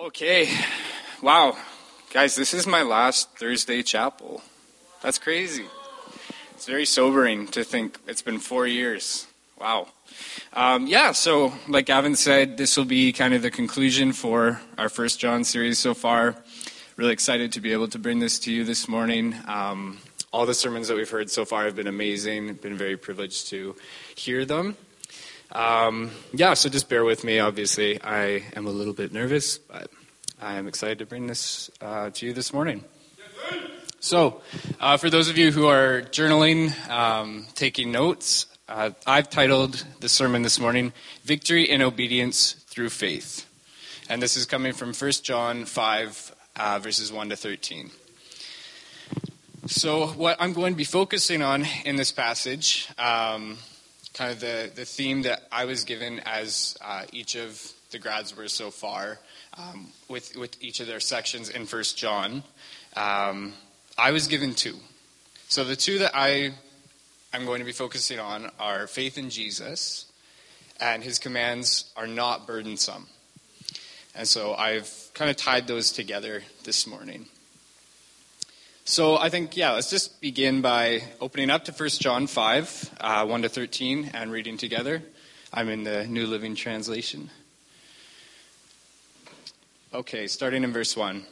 Okay. Wow. Guys, this is my last Thursday chapel. That's crazy. It's very sobering to think it's been four years. Wow. Um, yeah, so like Gavin said, this will be kind of the conclusion for our First John series so far. Really excited to be able to bring this to you this morning. Um, all the sermons that we've heard so far have been amazing. Been very privileged to hear them. Um, yeah, so just bear with me. Obviously, I am a little bit nervous, but I am excited to bring this uh, to you this morning. So, uh, for those of you who are journaling, um, taking notes, uh, I've titled the sermon this morning, Victory in Obedience Through Faith. And this is coming from 1 John 5, uh, verses 1 to 13. So, what I'm going to be focusing on in this passage um, kind of the, the theme that I was given as uh, each of the grads were so far um, with, with each of their sections in First John. Um, I was given two. So the two that I am going to be focusing on are faith in Jesus, and his commands are not burdensome. And so I've kind of tied those together this morning. So I think, yeah, let's just begin by opening up to 1 John 5, uh, 1 to 13, and reading together. I'm in the New Living Translation. Okay, starting in verse 1.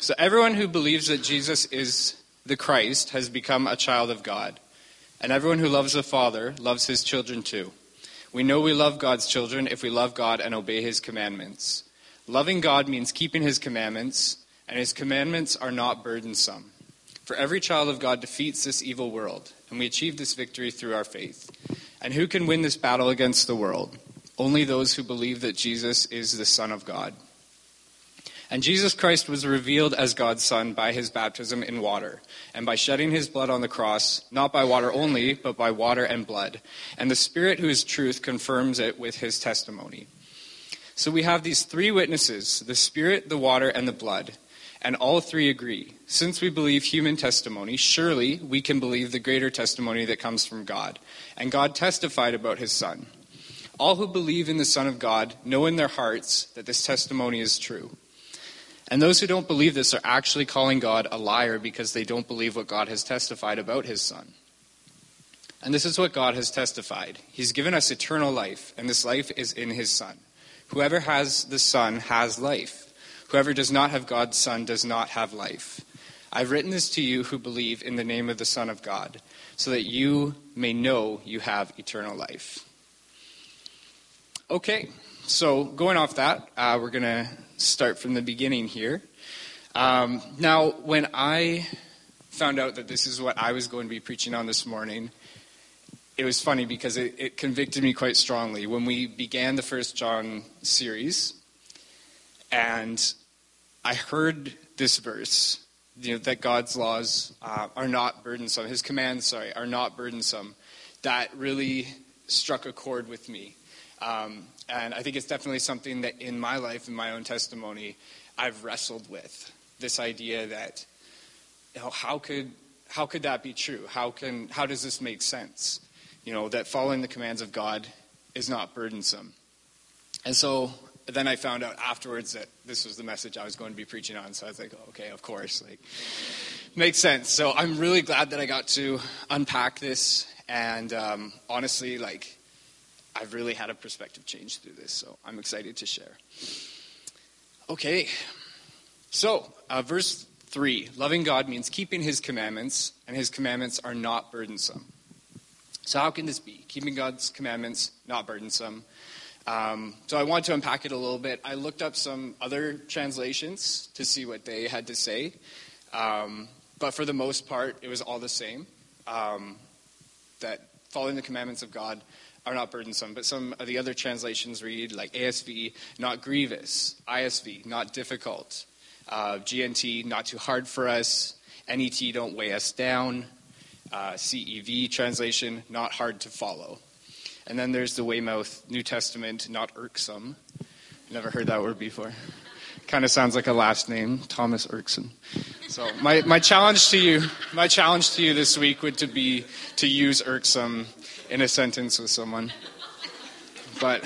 So everyone who believes that Jesus is the Christ has become a child of God. And everyone who loves the Father loves his children too. We know we love God's children if we love God and obey his commandments. Loving God means keeping his commandments, and his commandments are not burdensome. For every child of God defeats this evil world, and we achieve this victory through our faith. And who can win this battle against the world? Only those who believe that Jesus is the Son of God. And Jesus Christ was revealed as God's Son by his baptism in water, and by shedding his blood on the cross, not by water only, but by water and blood. And the Spirit, who is truth, confirms it with his testimony. So we have these three witnesses the Spirit, the water, and the blood. And all three agree. Since we believe human testimony, surely we can believe the greater testimony that comes from God. And God testified about his Son. All who believe in the Son of God know in their hearts that this testimony is true. And those who don't believe this are actually calling God a liar because they don't believe what God has testified about his Son. And this is what God has testified He's given us eternal life, and this life is in his Son. Whoever has the Son has life. Whoever does not have God's Son does not have life. I've written this to you who believe in the name of the Son of God, so that you may know you have eternal life. Okay, so going off that, uh, we're going to start from the beginning here. Um, now, when I found out that this is what I was going to be preaching on this morning, it was funny because it, it convicted me quite strongly. When we began the First John series, and I heard this verse, you know, that God's laws uh, are not burdensome, His commands, sorry, are not burdensome. That really struck a chord with me, um, and I think it's definitely something that in my life, in my own testimony, I've wrestled with. This idea that, you know, how could how could that be true? How can how does this make sense? You know, that following the commands of God is not burdensome. And so then I found out afterwards that this was the message I was going to be preaching on. So I was like, oh, okay, of course, like makes sense. So I'm really glad that I got to unpack this, and um, honestly, like I've really had a perspective change through this. So I'm excited to share. Okay, so uh, verse three: loving God means keeping His commandments, and His commandments are not burdensome. So how can this be? Keeping God's commandments not burdensome. Um, so I want to unpack it a little bit. I looked up some other translations to see what they had to say, um, but for the most part, it was all the same. Um, that following the commandments of God are not burdensome. But some of the other translations read like ASV, not grievous, ISV, not difficult, uh, GNT, not too hard for us, NET, don't weigh us down, uh, CEV translation, not hard to follow. And then there's the Weymouth New Testament, not irksome. Never heard that word before. Kind of sounds like a last name, Thomas Erkson. So my, my challenge to you, my challenge to you this week would to be to use irksome in a sentence with someone. But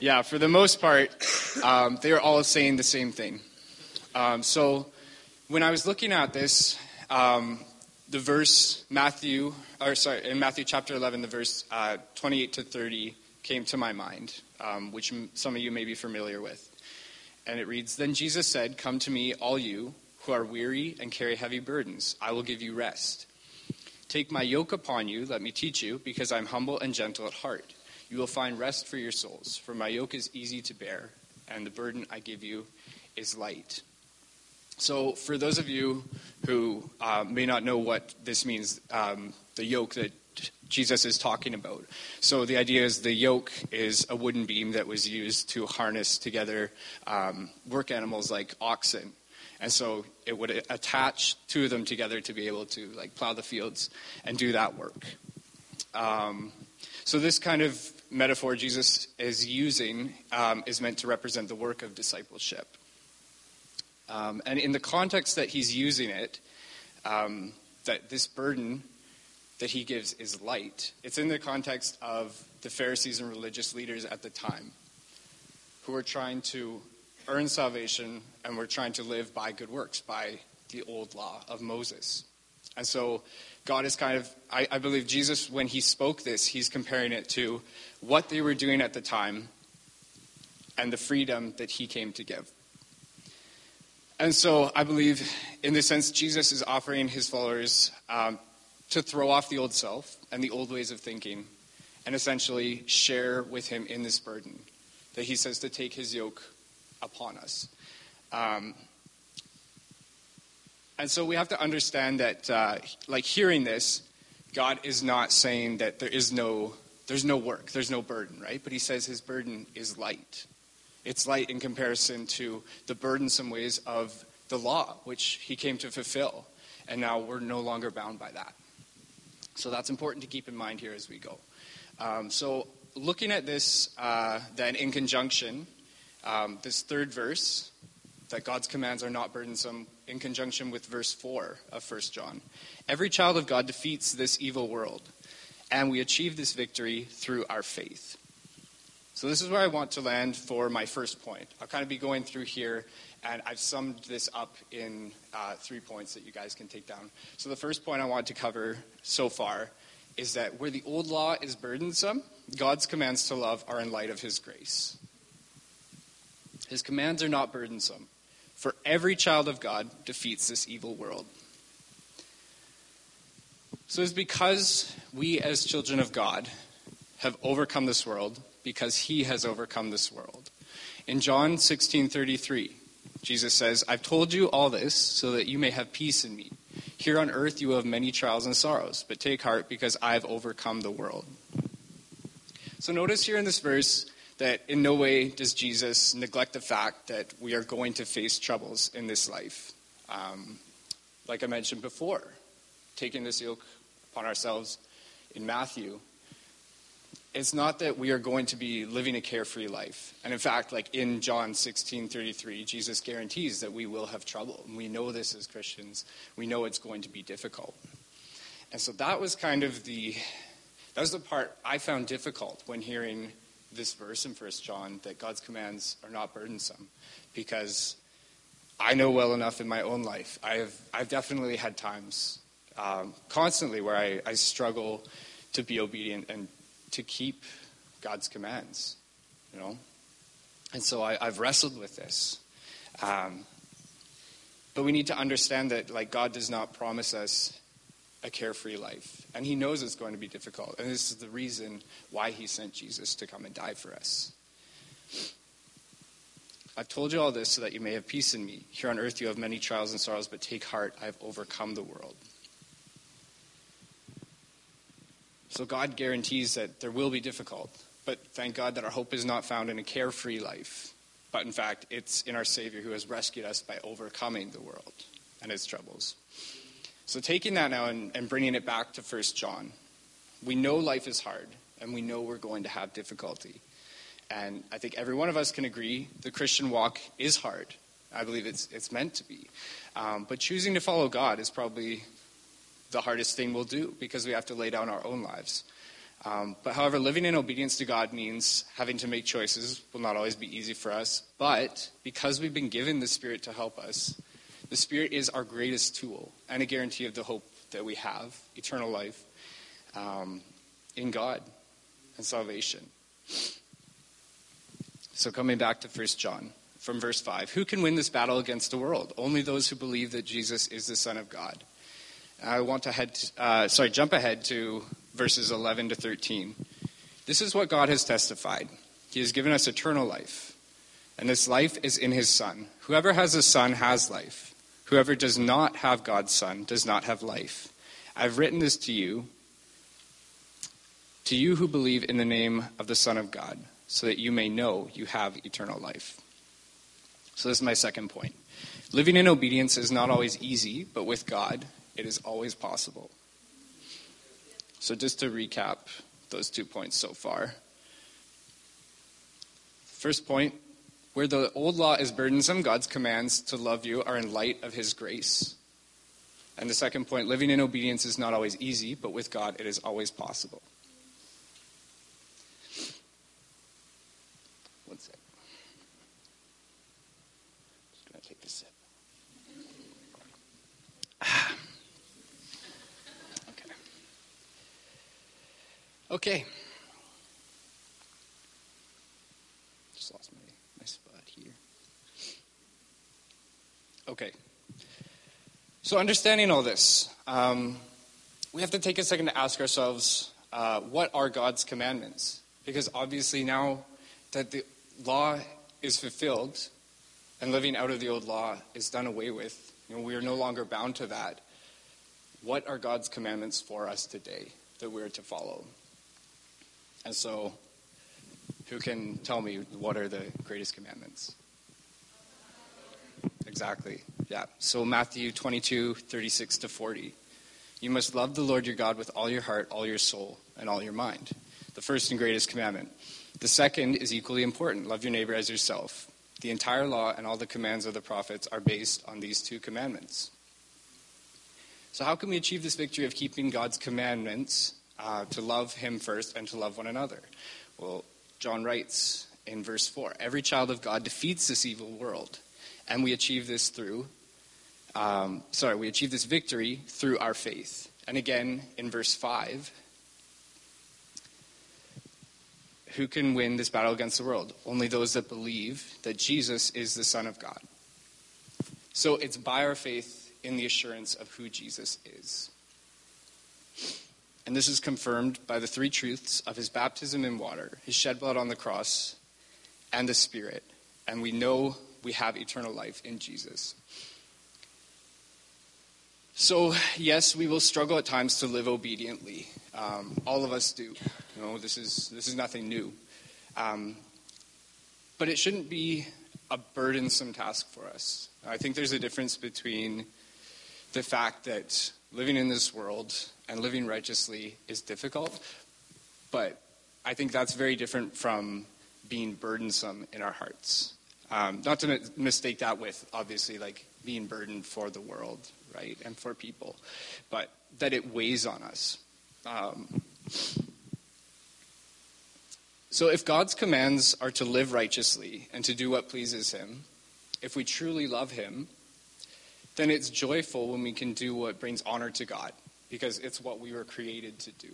yeah, for the most part, um, they are all saying the same thing. Um, so when I was looking at this, um, the verse Matthew, or sorry, in Matthew chapter 11, the verse uh, 28 to 30 came to my mind, um, which some of you may be familiar with. And it reads Then Jesus said, Come to me, all you who are weary and carry heavy burdens. I will give you rest. Take my yoke upon you, let me teach you, because I'm humble and gentle at heart. You will find rest for your souls, for my yoke is easy to bear, and the burden I give you is light. So, for those of you who uh, may not know what this means, um, the yoke that Jesus is talking about. So the idea is the yoke is a wooden beam that was used to harness together um, work animals like oxen. And so it would attach two of them together to be able to like plow the fields and do that work. Um, so this kind of metaphor Jesus is using um, is meant to represent the work of discipleship. Um, and in the context that he's using it, um, that this burden that he gives is light. It's in the context of the Pharisees and religious leaders at the time who are trying to earn salvation and were trying to live by good works, by the old law of Moses. And so God is kind of, I, I, believe Jesus, when he spoke this, he's comparing it to what they were doing at the time and the freedom that he came to give. And so I believe, in this sense, Jesus is offering his followers um, to throw off the old self and the old ways of thinking and essentially share with him in this burden that he says to take his yoke upon us. Um, and so we have to understand that, uh, like hearing this, God is not saying that there is no, there's no work, there's no burden, right? But he says his burden is light. It's light in comparison to the burdensome ways of the law, which he came to fulfill. And now we're no longer bound by that. So that's important to keep in mind here as we go. Um, so, looking at this uh, then in conjunction, um, this third verse, that God's commands are not burdensome, in conjunction with verse 4 of 1 John. Every child of God defeats this evil world, and we achieve this victory through our faith. So, this is where I want to land for my first point. I'll kind of be going through here and I've summed this up in uh, three points that you guys can take down. So, the first point I want to cover so far is that where the old law is burdensome, God's commands to love are in light of His grace. His commands are not burdensome, for every child of God defeats this evil world. So, it's because we, as children of God, have overcome this world because He has overcome this world. In John 16 33, Jesus says, I've told you all this so that you may have peace in me. Here on earth you have many trials and sorrows, but take heart because I've overcome the world. So notice here in this verse that in no way does Jesus neglect the fact that we are going to face troubles in this life. Um, like I mentioned before, taking this yoke upon ourselves in Matthew, it's not that we are going to be living a carefree life. And in fact, like in John 16 33, Jesus guarantees that we will have trouble. And we know this as Christians. We know it's going to be difficult. And so that was kind of the that was the part I found difficult when hearing this verse in First John that God's commands are not burdensome. Because I know well enough in my own life. I have I've definitely had times um, constantly where I, I struggle to be obedient and to keep God's commands, you know? And so I, have wrestled with this. Um, but we need to understand that, like, God does not promise us a carefree life. And He knows it's going to be difficult. And this is the reason why He sent Jesus to come and die for us. I've told you all this so that you may have peace in me. Here on earth you have many trials and sorrows, but take heart, I have overcome the world. So God guarantees that there will be difficult, but thank God that our hope is not found in a carefree life, but in fact, it's in our Savior who has rescued us by overcoming the world and its troubles. So taking that now and, and bringing it back to 1 John, we know life is hard, and we know we're going to have difficulty. And I think every one of us can agree the Christian walk is hard. I believe it's, it's meant to be. Um, but choosing to follow God is probably the hardest thing we'll do because we have to lay down our own lives. Um, but however, living in obedience to God means having to make choices will not always be easy for us. But because we've been given the Spirit to help us, the Spirit is our greatest tool and a guarantee of the hope that we have, eternal life, um, in God and salvation. So coming back to 1 John from verse 5 Who can win this battle against the world? Only those who believe that Jesus is the Son of God. I want to head, uh, sorry, jump ahead to verses 11 to 13. This is what God has testified. He has given us eternal life, and this life is in his Son. Whoever has a Son has life. Whoever does not have God's Son does not have life. I've written this to you, to you who believe in the name of the Son of God, so that you may know you have eternal life. So, this is my second point. Living in obedience is not always easy, but with God, it is always possible. So, just to recap those two points so far. First point where the old law is burdensome, God's commands to love you are in light of his grace. And the second point living in obedience is not always easy, but with God, it is always possible. One sec. Just going to take this sip. Okay. Just lost my, my spot here. Okay. So, understanding all this, um, we have to take a second to ask ourselves uh, what are God's commandments? Because obviously, now that the law is fulfilled and living out of the old law is done away with, you know, we are no longer bound to that. What are God's commandments for us today that we're to follow? And so, who can tell me what are the greatest commandments? Exactly. Yeah. So Matthew 22, 36 to 40. You must love the Lord your God with all your heart, all your soul, and all your mind. The first and greatest commandment. The second is equally important love your neighbor as yourself. The entire law and all the commands of the prophets are based on these two commandments. So, how can we achieve this victory of keeping God's commandments uh, to love him first and to love one another. Well, John writes in verse 4 Every child of God defeats this evil world, and we achieve this through, um, sorry, we achieve this victory through our faith. And again, in verse 5, who can win this battle against the world? Only those that believe that Jesus is the Son of God. So it's by our faith in the assurance of who Jesus is. And this is confirmed by the three truths of his baptism in water, his shed blood on the cross, and the Spirit. And we know we have eternal life in Jesus. So, yes, we will struggle at times to live obediently. Um, all of us do. You know, this is, this is nothing new. Um, but it shouldn't be a burdensome task for us. I think there's a difference between the fact that living in this world and living righteously is difficult, but I think that's very different from being burdensome in our hearts. Um, not to mistake that with obviously like being burdened for the world, right, and for people, but that it weighs on us. Um, so, if God's commands are to live righteously and to do what pleases Him, if we truly love Him, then it's joyful when we can do what brings honor to God, because it's what we were created to do.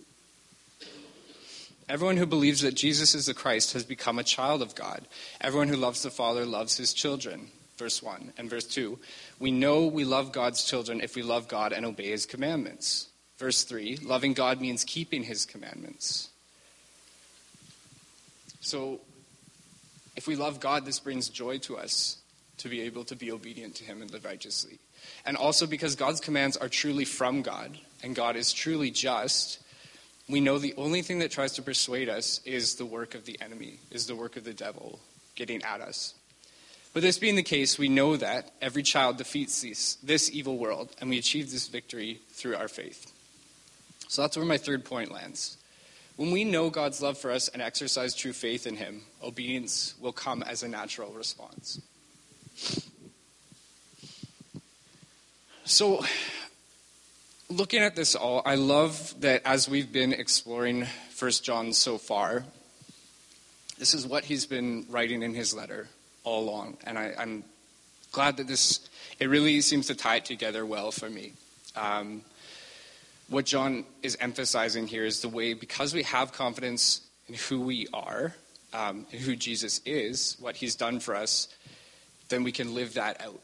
Everyone who believes that Jesus is the Christ has become a child of God. Everyone who loves the Father loves his children. Verse 1. And verse 2 We know we love God's children if we love God and obey his commandments. Verse 3 Loving God means keeping his commandments. So, if we love God, this brings joy to us to be able to be obedient to him and live righteously and also because God's commands are truly from God and God is truly just, we know the only thing that tries to persuade us is the work of the enemy, is the work of the devil getting at us. But this being the case, we know that every child defeats this, this evil world, and we achieve this victory through our faith. So that's where my third point lands. When we know God's love for us and exercise true faith in Him, obedience will come as a natural response. So, looking at this all, I love that as we've been exploring First John so far, this is what he's been writing in his letter all along, and I, am glad that this it really seems to tie it together well for me. Um, what John is emphasizing here is the way because we have confidence in who we are, um, and who Jesus is, what He's done for us, then we can live that out.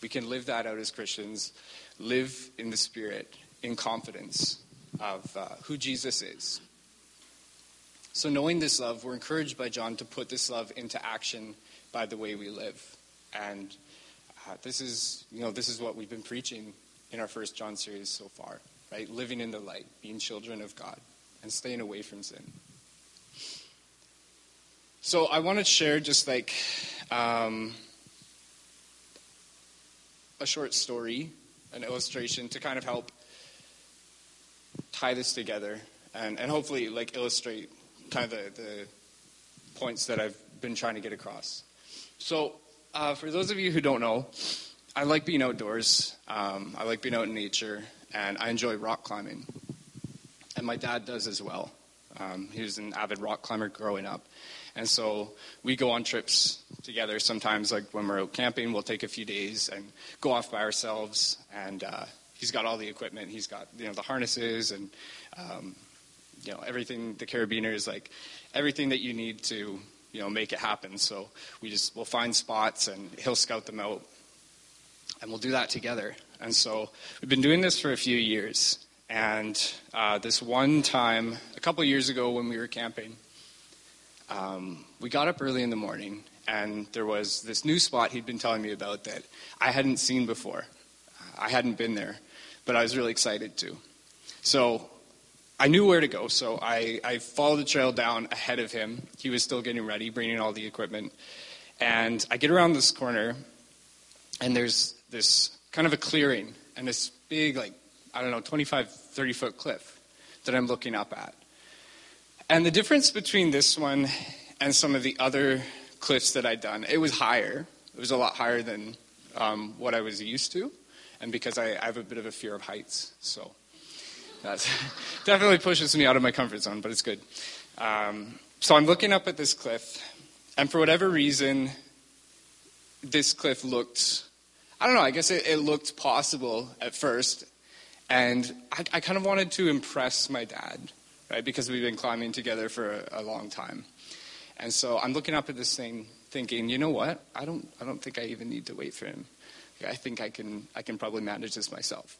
We can live that out as Christians, live in the Spirit, in confidence of uh, who Jesus is. So, knowing this love, we're encouraged by John to put this love into action by the way we live. And uh, this is, you know, this is what we've been preaching in our first John series so far, right? Living in the light, being children of God, and staying away from sin. So I want to share just like um, a short story, an illustration to kind of help tie this together and, and hopefully like illustrate kind of the, the points that I've been trying to get across. So uh, for those of you who don't know, I like being outdoors. Um, I like being out in nature, and I enjoy rock climbing. And my dad does as well. Um, he was an avid rock climber growing up. And so we go on trips together sometimes, like when we're out camping, we'll take a few days and go off by ourselves. And uh, he's got all the equipment. He's got, you know, the harnesses and, um, you know, everything, the carabiners, like everything that you need to, you know, make it happen. So we just, we'll find spots and he'll scout them out. And we'll do that together. And so we've been doing this for a few years. And uh, this one time, a couple years ago when we were camping, um, we got up early in the morning, and there was this new spot he'd been telling me about that I hadn't seen before. I hadn't been there, but I was really excited to. So I knew where to go, so I, I followed the trail down ahead of him. He was still getting ready, bringing all the equipment. And I get around this corner, and there's this kind of a clearing and this big, like, I don't know, 25, 30 foot cliff that I'm looking up at. And the difference between this one and some of the other cliffs that I'd done, it was higher. It was a lot higher than um, what I was used to, and because I, I, have a bit of a fear of heights, so that definitely pushes me out of my comfort zone, but it's good. Um, so I'm looking up at this cliff, and for whatever reason, this cliff looked, I don't know, I guess it, it looked possible at first, and I, I kind of wanted to impress my dad right? Because we've been climbing together for a, a long time. And so I'm looking up at this thing, thinking, you know what? I don't, I don't think I even need to wait for him. I think I can, I can probably manage this myself.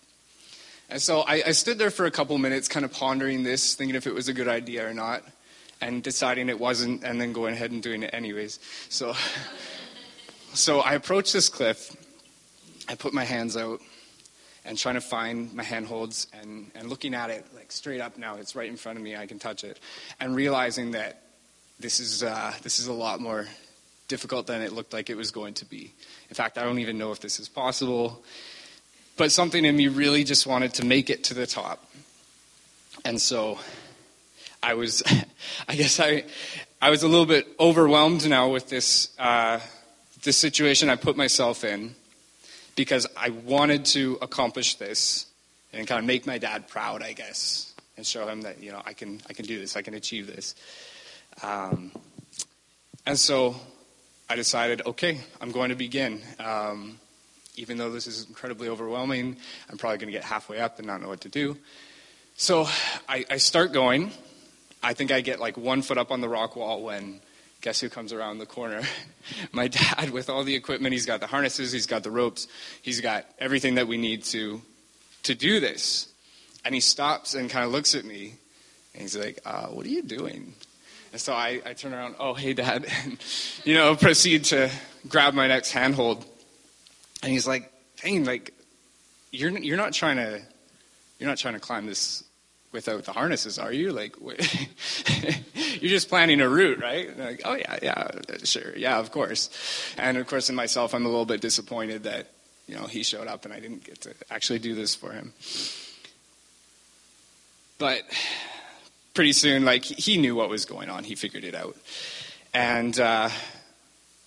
And so I, I stood there for a couple minutes, kind of pondering this, thinking if it was a good idea or not, and deciding it wasn't, and then going ahead and doing it anyways. So, so I approached this cliff. I put my hands out, and trying to find my handholds and, and looking at it like straight up now. It's right in front of me. I can touch it. And realizing that this is, uh, this is a lot more difficult than it looked like it was going to be. In fact, I don't even know if this is possible. But something in me really just wanted to make it to the top. And so I was, I guess I, I was a little bit overwhelmed now with this, uh, this situation I put myself in because I wanted to accomplish this and kind of make my dad proud, I guess, and show him that you know I can I can do this, I can achieve this. Um, and so I decided, okay, I'm going to begin. Um, even though this is incredibly overwhelming, I'm probably going to get halfway up and not know what to do. So I, I start going. I think I get like one foot up on the rock wall when guess who comes around the corner? My dad, with all the equipment. He's got the harnesses, he's got the ropes, he's got everything that we need to, to do this. And he stops and kind of looks at me, and he's like, uh, What are you doing? And so I, I turn around, Oh, hey, dad. And, you know, proceed to grab my next handhold. And he's like, Dang, like, you're, you're not trying to. You're not trying to climb this without the harnesses, are you? Like, you're just planning a route, right? Like, oh yeah, yeah, sure, yeah, of course. And of course, in myself, I'm a little bit disappointed that you know he showed up and I didn't get to actually do this for him. But pretty soon, like he knew what was going on. He figured it out, and uh,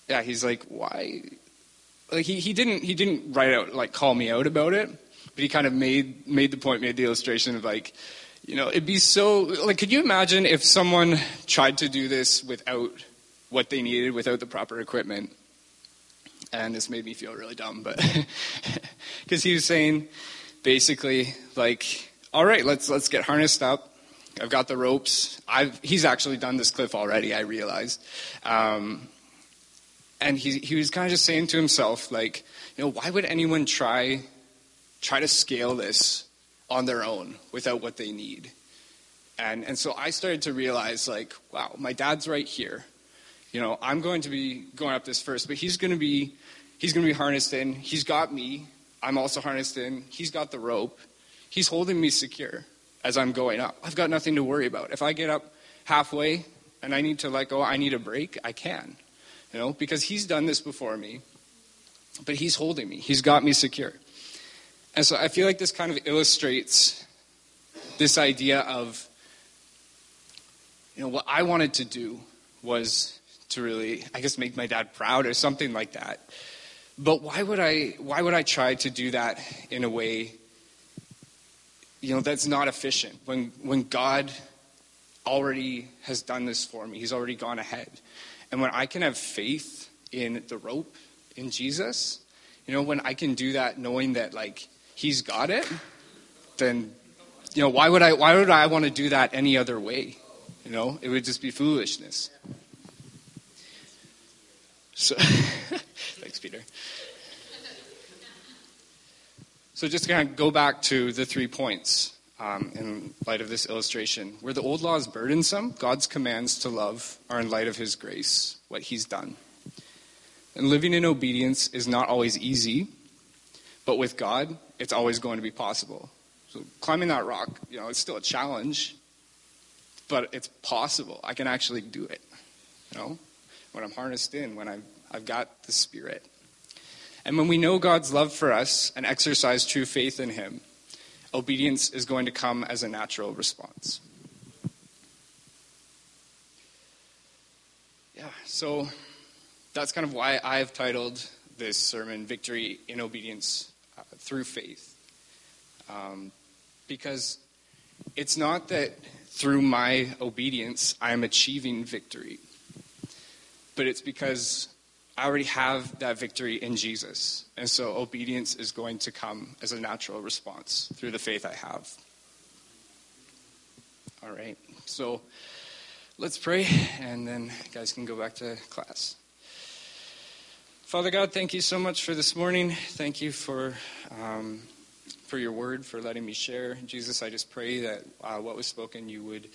yeah, he's like, why? Like he, he didn't he didn't write out like call me out about it, but he kind of made made the point, made the illustration of like, you know, it'd be so like, could you imagine if someone tried to do this without what they needed, without the proper equipment? And this made me feel really dumb, but because he was saying basically like, all right, let's let's get harnessed up. I've got the ropes. I've he's actually done this cliff already. I realized. Um, and he, he was kind of just saying to himself, like, you know, why would anyone try try to scale this on their own without what they need? And and so I started to realize, like, wow, my dad's right here. You know, I'm going to be going up this first, but he's going to be he's going to be harnessed in. He's got me. I'm also harnessed in. He's got the rope. He's holding me secure as I'm going up. I've got nothing to worry about. If I get up halfway and I need to let go, I need a break, I can you know, because he's done this before me, but he's holding me. He's got me secure. And so I feel like this kind of illustrates this idea of, you know, what I wanted to do was to really, I guess, make my dad proud or something like that. But why would I, why would I try to do that in a way, you know, that's not efficient when, when God already has done this for me? He's already gone ahead. And when I can have faith in the rope, in Jesus, you know, when I can do that knowing that like he's got it, then you know, why would I why would I want to do that any other way? You know, it would just be foolishness. So thanks, Peter. So just to kind of go back to the three points um, in light of this illustration. Where the old law is burdensome, God's commands to love are in light of His grace, what He's done. And living in obedience is not always easy, but with God, it's always going to be possible. So climbing that rock, you know, it's still a challenge, but it's possible. I can actually do it. You know, when I'm harnessed in, when I've, I've got the Spirit. And when we know God's love for us and exercise true faith in Him, obedience is going to come as a natural response. Yeah, so that's kind of why I've titled this sermon Victory in Obedience Through Faith. Um, because it's not that through my obedience I'm achieving victory, but it's because I already have that victory in Jesus. And so obedience is going to come as a natural response through the faith I have. All right. So let's pray, and then guys can go back to class. Father God, thank you so much for this morning. Thank you for. Um, for your word, for letting me share. Jesus, I just pray that uh, what was spoken you would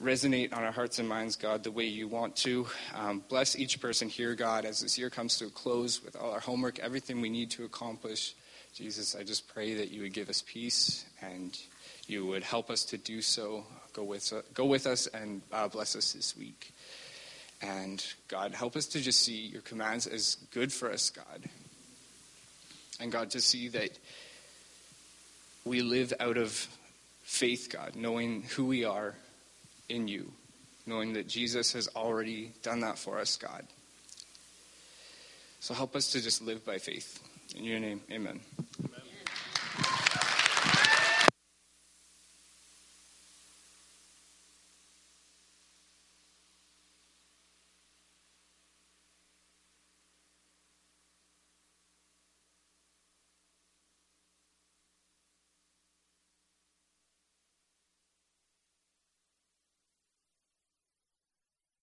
resonate on our hearts and minds, God, the way you want to. Um, bless each person here, God, as this year comes to a close with all our homework, everything we need to accomplish. Jesus, I just pray that you would give us peace and you would help us to do so. Go with, go with us and uh, bless us this week. And God, help us to just see your commands as good for us, God. And God, to see that we live out of faith, God, knowing who we are in you, knowing that Jesus has already done that for us, God. So help us to just live by faith. In your name, amen.